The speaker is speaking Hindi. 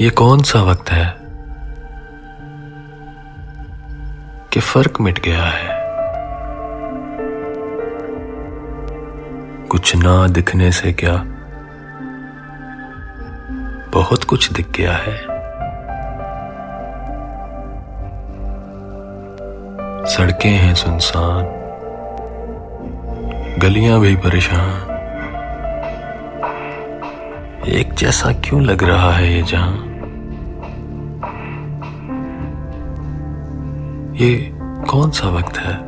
ये कौन सा वक्त है कि फ़र्क मिट गया है? कुछ ना दिखने से क्या बहुत कुछ दिख गया है? सड़कें हैं सुनसान, गलियाँ भी परेशान। एक जैसा क्यों लग रहा है ये जहाँ? ये कौन सा वक्त है?